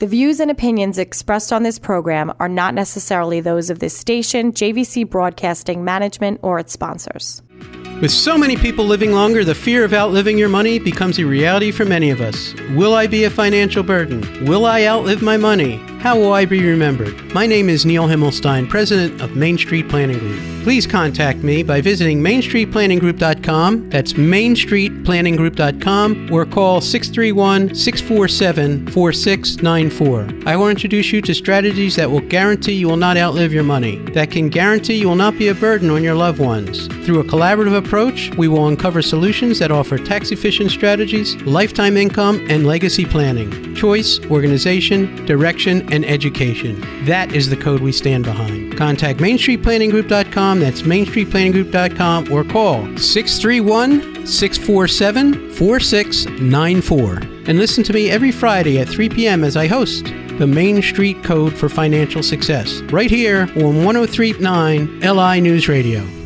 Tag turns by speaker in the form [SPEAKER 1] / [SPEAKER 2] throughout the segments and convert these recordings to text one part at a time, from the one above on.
[SPEAKER 1] The views and opinions expressed on this program are not necessarily those of this station, JVC Broadcasting Management, or its sponsors.
[SPEAKER 2] With so many people living longer, the fear of outliving your money becomes a reality for many of us. Will I be a financial burden? Will I outlive my money? How will I be remembered? My name is Neil Himmelstein, president of Main Street Planning Group. Please contact me by visiting mainstreetplanninggroup.com. That's mainstreetplanninggroup.com or call 631 647 4694. I will introduce you to strategies that will guarantee you will not outlive your money, that can guarantee you will not be a burden on your loved ones. Through a collaborative approach, we will uncover solutions that offer tax efficient strategies, lifetime income, and legacy planning, choice, organization, direction, and education. That is the code we stand behind. Contact MainStreetPlanningGroup.com. That's MainStreetPlanningGroup.com or call 631 647 4694. And listen to me every Friday at 3 p.m. as I host the Main Street Code for Financial Success, right here on 1039 LI News Radio.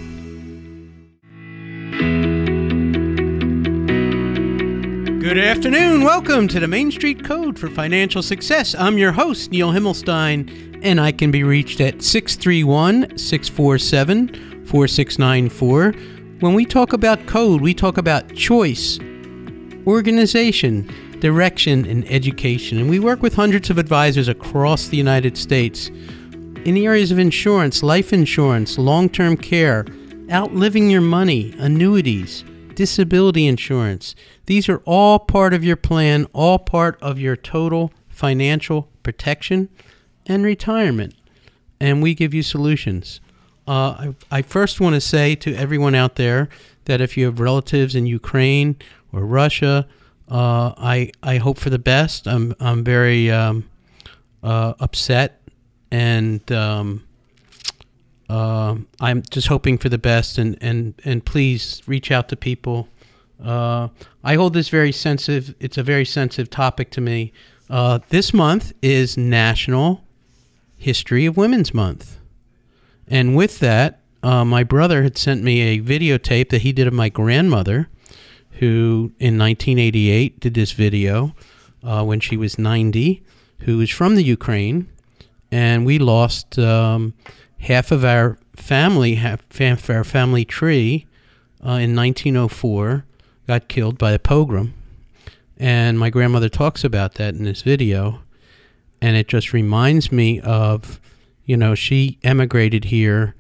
[SPEAKER 2] Good afternoon. Welcome to the Main Street Code for Financial Success. I'm your host, Neil Himmelstein, and I can be reached at 631 647 4694. When we talk about code, we talk about choice, organization, direction, and education. And we work with hundreds of advisors across the United States in the areas of insurance, life insurance, long term care, outliving your money, annuities, disability insurance. These are all part of your plan, all part of your total financial protection and retirement. And we give you solutions. Uh, I, I first want to say to everyone out there that if you have relatives in Ukraine or Russia, uh, I I hope for the best. I'm I'm very um, uh, upset, and um, uh, I'm just hoping for the best. And, and and please reach out to people. Uh, I hold this very sensitive. It's a very sensitive topic to me. Uh, this month is National History of Women's Month, and with that, uh, my brother had sent me a videotape that he did of my grandmother, who in 1988 did this video uh, when she was 90, who is from the Ukraine, and we lost um, half of our family, half, our family tree, uh, in 1904 got killed by a pogrom. And my grandmother talks about that in this video. And it just reminds me of, you know, she emigrated here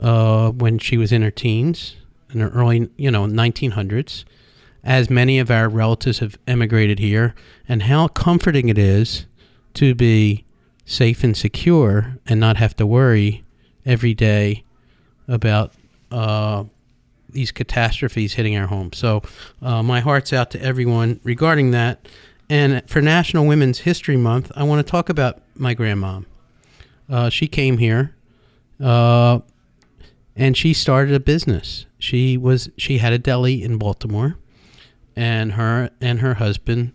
[SPEAKER 2] uh, when she was in her teens, in the early, you know, 1900s, as many of our relatives have emigrated here, and how comforting it is to be safe and secure and not have to worry every day about uh, these catastrophes hitting our home. So uh, my heart's out to everyone regarding that. And for National Women's History Month, I want to talk about my grandmom. Uh, she came here, uh, and she started a business. She was she had a deli in Baltimore, and her and her husband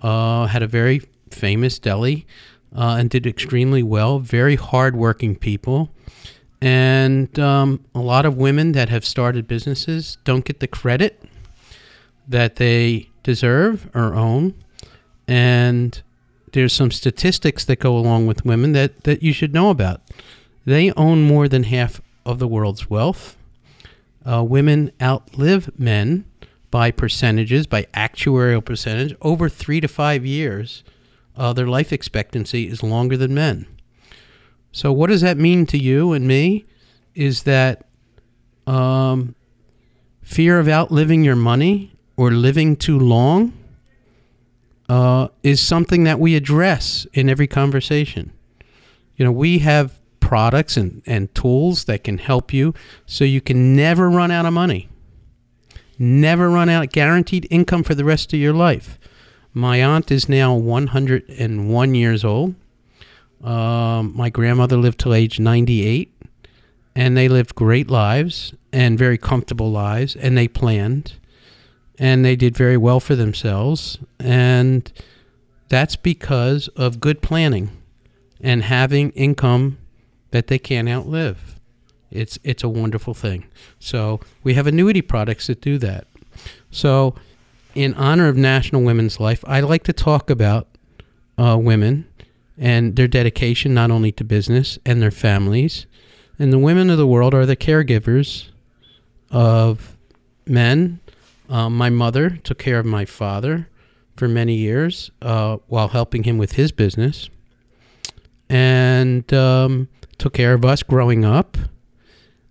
[SPEAKER 2] uh, had a very famous deli, uh, and did extremely well. Very hardworking people and um, a lot of women that have started businesses don't get the credit that they deserve or own. And there's some statistics that go along with women that, that you should know about. They own more than half of the world's wealth. Uh, women outlive men by percentages, by actuarial percentage, over three to five years. Uh, their life expectancy is longer than men. So, what does that mean to you and me? Is that um, fear of outliving your money or living too long uh, is something that we address in every conversation. You know, we have products and, and tools that can help you so you can never run out of money, never run out guaranteed income for the rest of your life. My aunt is now 101 years old. Um, my grandmother lived till age 98, and they lived great lives and very comfortable lives, and they planned, and they did very well for themselves. And that's because of good planning and having income that they can't outlive. It's it's a wonderful thing. So we have annuity products that do that. So, in honor of National Women's Life, I like to talk about uh, women and their dedication not only to business and their families. And the women of the world are the caregivers of men. Uh, my mother took care of my father for many years uh, while helping him with his business and um, took care of us growing up.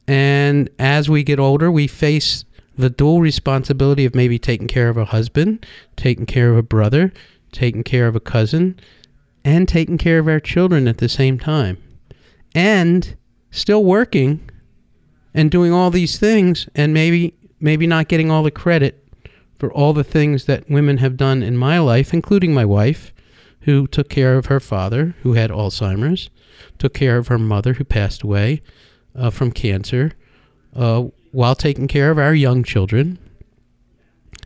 [SPEAKER 2] And as we get older, we face the dual responsibility of maybe taking care of a husband, taking care of a brother, taking care of a cousin, and taking care of our children at the same time. And still working and doing all these things and maybe maybe not getting all the credit for all the things that women have done in my life, including my wife, who took care of her father, who had Alzheimer's, took care of her mother, who passed away uh, from cancer, uh, while taking care of our young children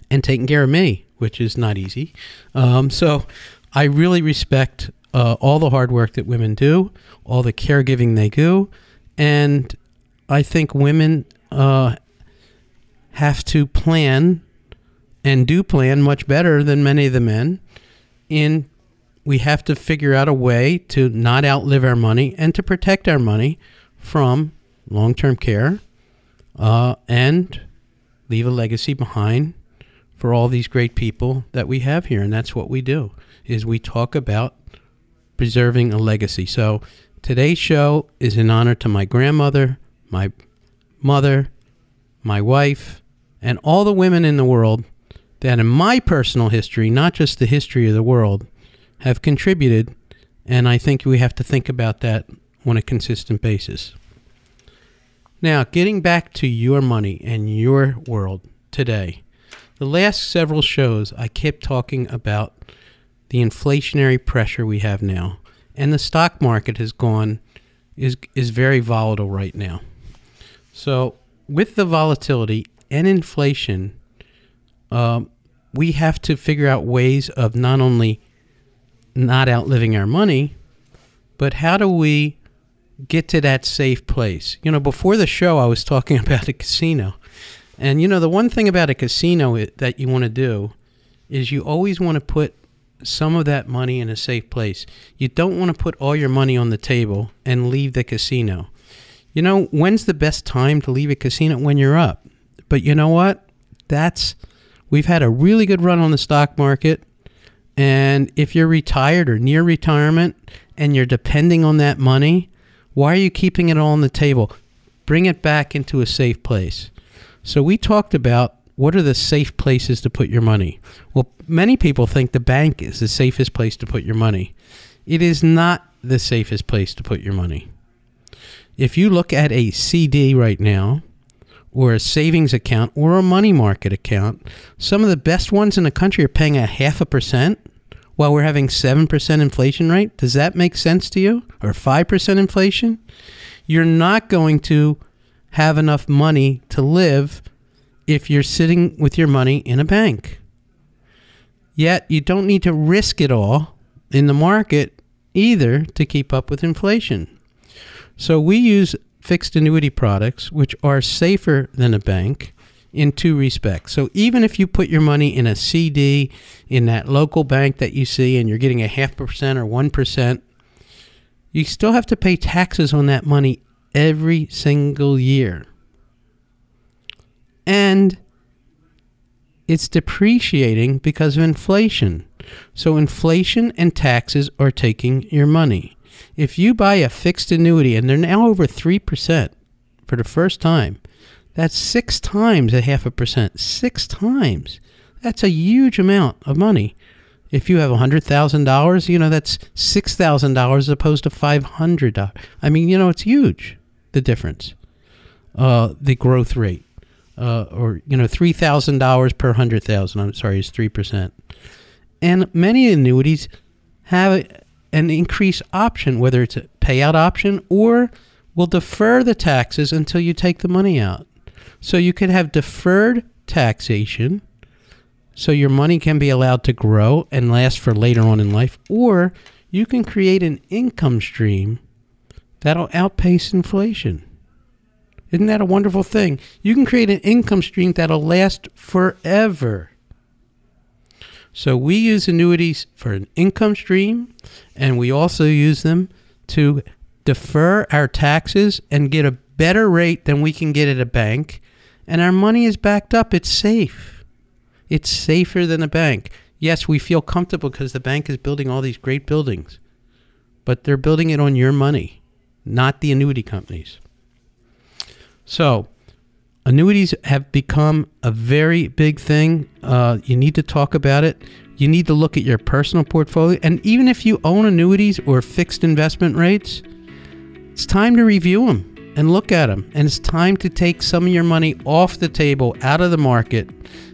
[SPEAKER 2] and taking care of me, which is not easy. Um, so I really respect uh, all the hard work that women do, all the caregiving they do, and I think women uh, have to plan and do plan much better than many of the men. In we have to figure out a way to not outlive our money and to protect our money from long-term care uh, and leave a legacy behind for all these great people that we have here. And that's what we do is we talk about preserving a legacy. So today's show is in honor to my grandmother my mother my wife and all the women in the world that in my personal history, not just the history of the world, have contributed, and I think we have to think about that on a consistent basis. Now, getting back to your money and your world today, the last several shows I kept talking about the inflationary pressure we have now, and the stock market has gone is is very volatile right now. So, with the volatility and inflation, um, we have to figure out ways of not only not outliving our money, but how do we get to that safe place? You know, before the show, I was talking about a casino. And, you know, the one thing about a casino that you want to do is you always want to put some of that money in a safe place. You don't want to put all your money on the table and leave the casino. You know, when's the best time to leave a casino? When you're up. But you know what? That's We've had a really good run on the stock market. And if you're retired or near retirement and you're depending on that money, why are you keeping it all on the table? Bring it back into a safe place. So we talked about what are the safe places to put your money. Well, many people think the bank is the safest place to put your money. It is not the safest place to put your money. If you look at a CD right now, or a savings account or a money market account, some of the best ones in the country are paying a half a percent while we're having 7% inflation rate. Does that make sense to you? Or 5% inflation? You're not going to have enough money to live if you're sitting with your money in a bank. Yet you don't need to risk it all in the market either to keep up with inflation. So we use fixed annuity products, which are safer than a bank in two respects. So even if you put your money in a CD in that local bank that you see and you're getting a half percent or 1%, you still have to pay taxes on that money every single year. And it's depreciating because of inflation. So inflation and taxes are taking your money. If you buy a fixed annuity and they're now over 3% for the first time, that's six times a half a percent. Six times. That's a huge amount of money. If you have $100,000, you know, that's $6,000 as opposed to $500. I mean, you know, it's huge, the difference, uh, the growth rate. Uh, or, you know, $3,000 per 100,000, I'm sorry, is 3%. And many annuities have an increase option, whether it's a payout option or will defer the taxes until you take the money out. So you could have deferred taxation so your money can be allowed to grow and last for later on in life, or you can create an income stream that'll outpace inflation. Isn't that a wonderful thing? You can create an income stream that'll last forever. So we use annuities for an income stream, and we also use them to defer our taxes and get a better rate than we can get at a bank. And our money is backed up. It's safe. It's safer than a bank. Yes, we feel comfortable because the bank is building all these great buildings, but they're building it on your money, not the annuity companies. So, annuities have become a very big thing. Uh, you need to talk about it. You need to look at your personal portfolio. And even if you own annuities or fixed investment rates, it's time to review them and look at them. And it's time to take some of your money off the table, out of the market,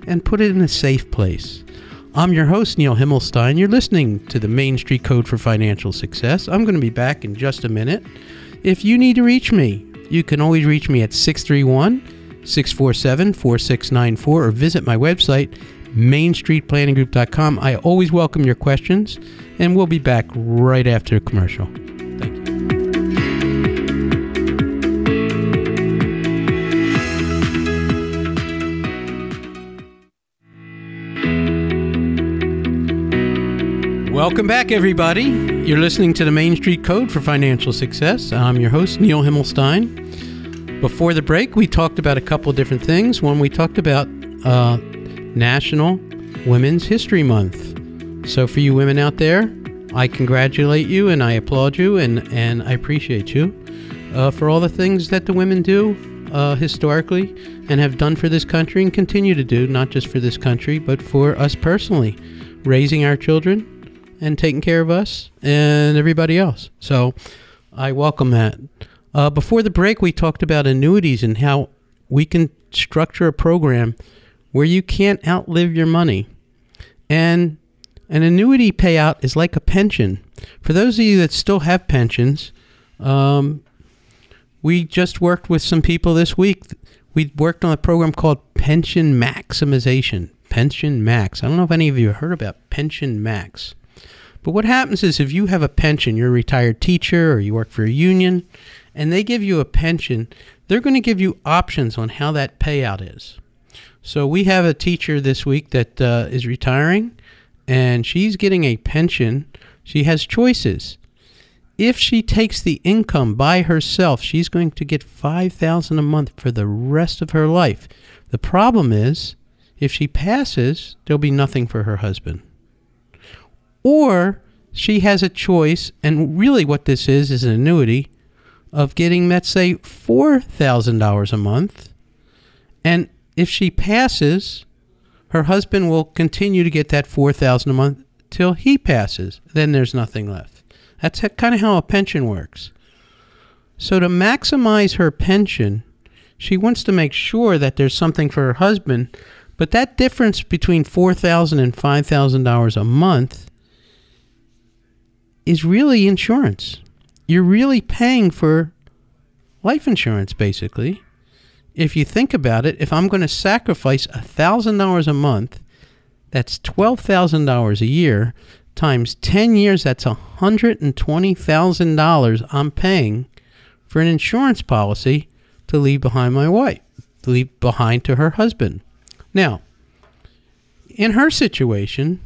[SPEAKER 2] and put it in a safe place. I'm your host, Neil Himmelstein. You're listening to the Main Street Code for Financial Success. I'm going to be back in just a minute. If you need to reach me, you can always reach me at 631 647 4694 or visit my website, mainstreetplanninggroup.com. I always welcome your questions, and we'll be back right after a commercial. Welcome back, everybody. You're listening to the Main Street Code for Financial Success. I'm your host, Neil Himmelstein. Before the break, we talked about a couple of different things. One, we talked about uh, National Women's History Month. So, for you women out there, I congratulate you and I applaud you and, and I appreciate you uh, for all the things that the women do uh, historically and have done for this country and continue to do, not just for this country, but for us personally, raising our children and taking care of us and everybody else. So I welcome that. Uh, before the break, we talked about annuities and how we can structure a program where you can't outlive your money. And an annuity payout is like a pension. For those of you that still have pensions, um, we just worked with some people this week. We worked on a program called Pension Maximization. Pension Max. I don't know if any of you heard about Pension Max. But what happens is if you have a pension, you're a retired teacher or you work for a union, and they give you a pension, they're going to give you options on how that payout is. So we have a teacher this week that uh, is retiring, and she's getting a pension. She has choices. If she takes the income by herself, she's going to get 5000 a month for the rest of her life. The problem is, if she passes, there'll be nothing for her husband or she has a choice, and really what this is is an annuity of getting, let's say, $4,000 a month. And if she passes, her husband will continue to get that 4000 a month till he passes. Then there's nothing left. That's kind of how a pension works. So to maximize her pension, she wants to make sure that there's something for her husband, but that difference between $4,000 and $5,000 a month is really insurance. You're really paying for life insurance, basically. If you think about it, if I'm going to sacrifice $1,000 a month, that's $12,000 a year times 10 years, that's $120,000 I'm paying for an insurance policy to leave behind my wife, to leave behind to her husband. Now, in her situation,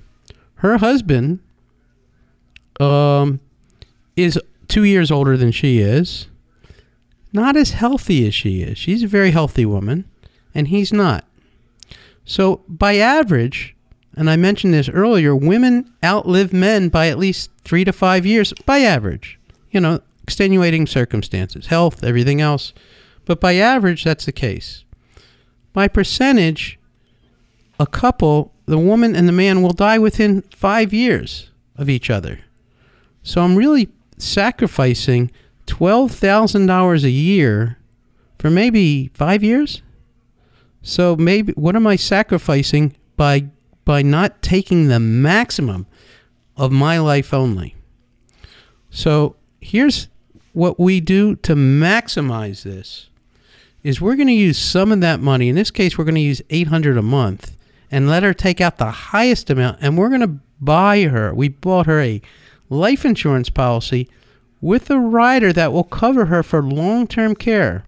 [SPEAKER 2] her husband um, is two years older than she is, not as healthy as she is. She's a very healthy woman, and he's not. So, by average, and I mentioned this earlier, women outlive men by at least three to five years, by average. You know, extenuating circumstances, health, everything else. But by average, that's the case. By percentage, a couple, the woman and the man, will die within five years of each other. So I'm really sacrificing $12,000 a year for maybe 5 years. So maybe what am I sacrificing by by not taking the maximum of my life only? So here's what we do to maximize this is we're going to use some of that money. In this case, we're going to use 800 a month and let her take out the highest amount and we're going to buy her. We bought her a life insurance policy with a rider that will cover her for long term care.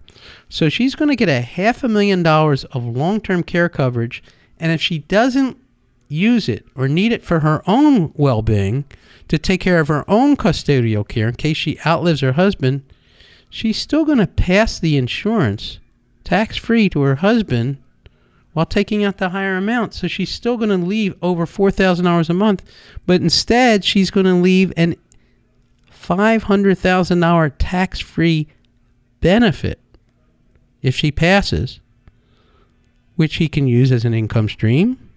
[SPEAKER 2] So she's going to get a half a million dollars of long term care coverage. And if she doesn't use it or need it for her own well being to take care of her own custodial care in case she outlives her husband, she's still going to pass the insurance tax free to her husband while taking out the higher amount. So she's still going to leave over $4,000 a month, but instead she's going to leave an $500,000 tax free benefit if she passes, which he can use as an income stream.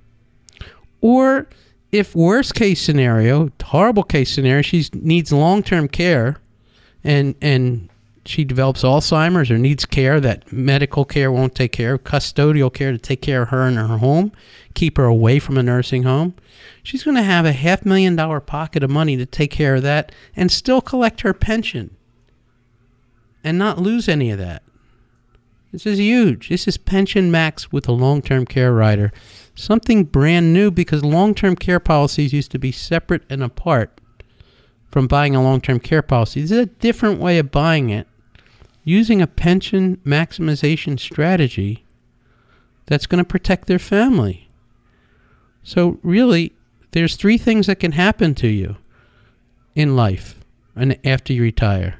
[SPEAKER 2] Or if worst case scenario, horrible case scenario, she needs long term care and and she develops Alzheimer's or needs care that medical care won't take care of, custodial care to take care of her in her home, keep her away from a nursing home. She's going to have a half million dollar pocket of money to take care of that and still collect her pension and not lose any of that. This is huge. This is Pension Max with a long term care rider. Something brand new because long term care policies used to be separate and apart from buying a long term care policy. This is a different way of buying it using a pension maximization strategy that's going to protect their family. So, really, there's three things that can happen to you in life and after you retire.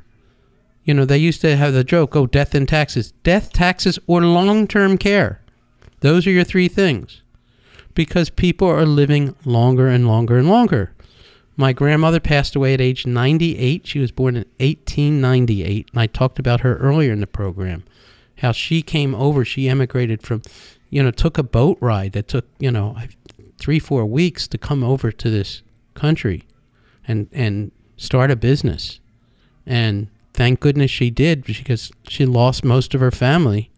[SPEAKER 2] You know, they used to have the joke, oh, death and taxes. Death, taxes, or long term care. Those are your three things. Because people are living longer and longer and longer. My grandmother passed away at age 98. She was born in 1898. And I talked about her earlier in the program. How she came over, she emigrated from, you know, took a boat ride that took, you know, three, four weeks to come over to this country and, and start a business. And thank goodness she did because she lost most of her family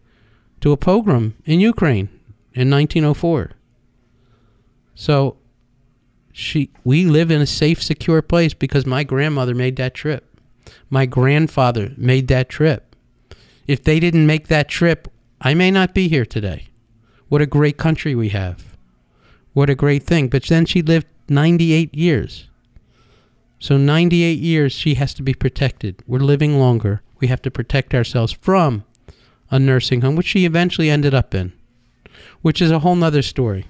[SPEAKER 2] to a pogrom in Ukraine in 1904. So she we live in a safe secure place because my grandmother made that trip. My grandfather made that trip. If they didn't make that trip, I may not be here today. What a great country we have. What a great thing. But then she lived 98 years. So 98 years she has to be protected. We're living longer. We have to protect ourselves from a nursing home, which she eventually ended up in, which is a whole nother story.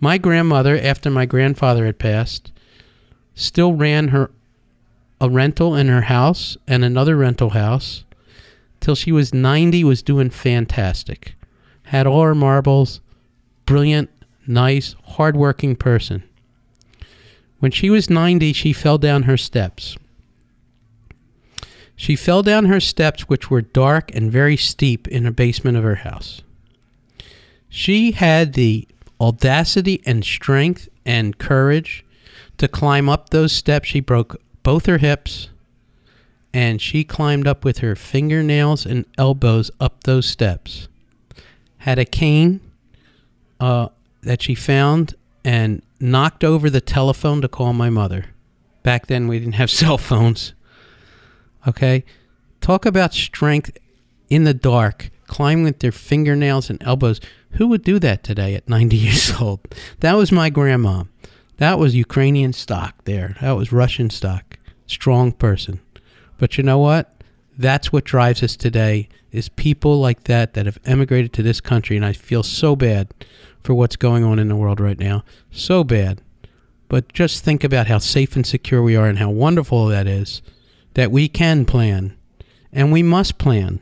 [SPEAKER 2] My grandmother, after my grandfather had passed, still ran her a rental in her house and another rental house till she was 90 was doing fantastic. Had all her marbles, brilliant, nice, hardworking person. When she was 90, she fell down her steps. She fell down her steps, which were dark and very steep in the basement of her house. She had the audacity and strength and courage to climb up those steps. She broke both her hips and she climbed up with her fingernails and elbows up those steps. Had a cane uh, that she found and knocked over the telephone to call my mother. Back then, we didn't have cell phones. Okay? Talk about strength in the dark, climbing with their fingernails and elbows. Who would do that today at 90 years old? That was my grandma. That was Ukrainian stock there. That was Russian stock. Strong person. But you know what? That's what drives us today is people like that that have emigrated to this country and I feel so bad for what's going on in the world right now. So bad. But just think about how safe and secure we are and how wonderful that is that we can plan and we must plan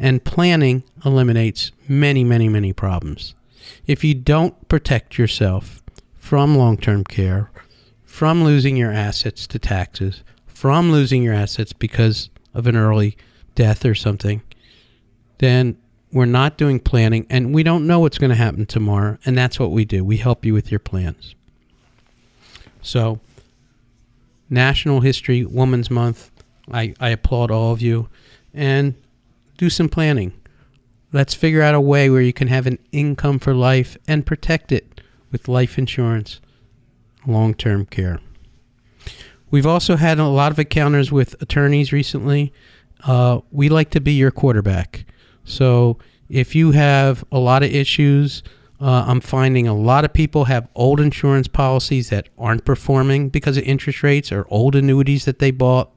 [SPEAKER 2] and planning eliminates many, many, many problems. If you don't protect yourself from long term care, from losing your assets to taxes, from losing your assets because of an early death or something, then we're not doing planning and we don't know what's going to happen tomorrow. And that's what we do. We help you with your plans. So, National History Women's Month, I, I applaud all of you. And do some planning. Let's figure out a way where you can have an income for life and protect it with life insurance, long term care. We've also had a lot of encounters with attorneys recently. Uh, we like to be your quarterback. So if you have a lot of issues, uh, I'm finding a lot of people have old insurance policies that aren't performing because of interest rates or old annuities that they bought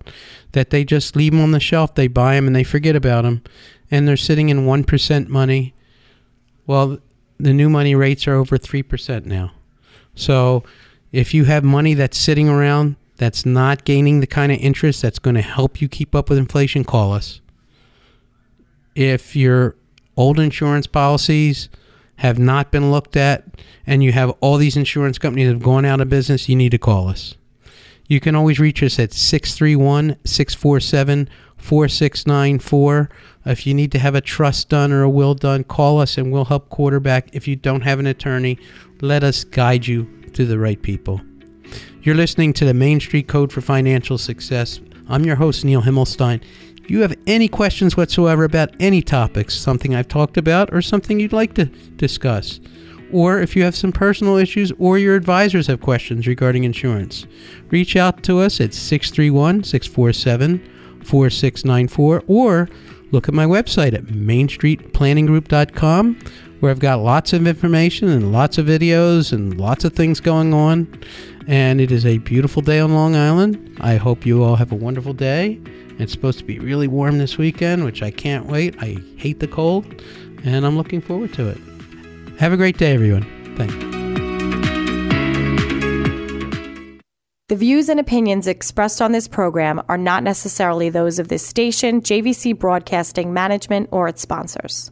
[SPEAKER 2] that they just leave them on the shelf. They buy them and they forget about them, and they're sitting in one percent money. Well, the new money rates are over three percent now. So if you have money that's sitting around that's not gaining the kind of interest that's going to help you keep up with inflation, call us. If your old insurance policies have not been looked at and you have all these insurance companies have gone out of business, you need to call us. You can always reach us at 631 647 4694. If you need to have a trust done or a will done, call us and we'll help quarterback. If you don't have an attorney, let us guide you to the right people. You're listening to the Main Street Code for Financial Success. I'm your host, Neil Himmelstein. If you have any questions whatsoever about any topics, something I've talked about, or something you'd like to discuss, or if you have some personal issues or your advisors have questions regarding insurance, reach out to us at 631 647 4694 or look at my website at mainstreetplanninggroup.com where I've got lots of information and lots of videos and lots of things going on. And it is a beautiful day on Long Island. I hope you all have a wonderful day. It's supposed to be really warm this weekend, which I can't wait. I hate the cold, and I'm looking forward to it. Have a great day, everyone. Thanks.
[SPEAKER 1] The views and opinions expressed on this program are not necessarily those of this station, JVC Broadcasting Management, or its sponsors.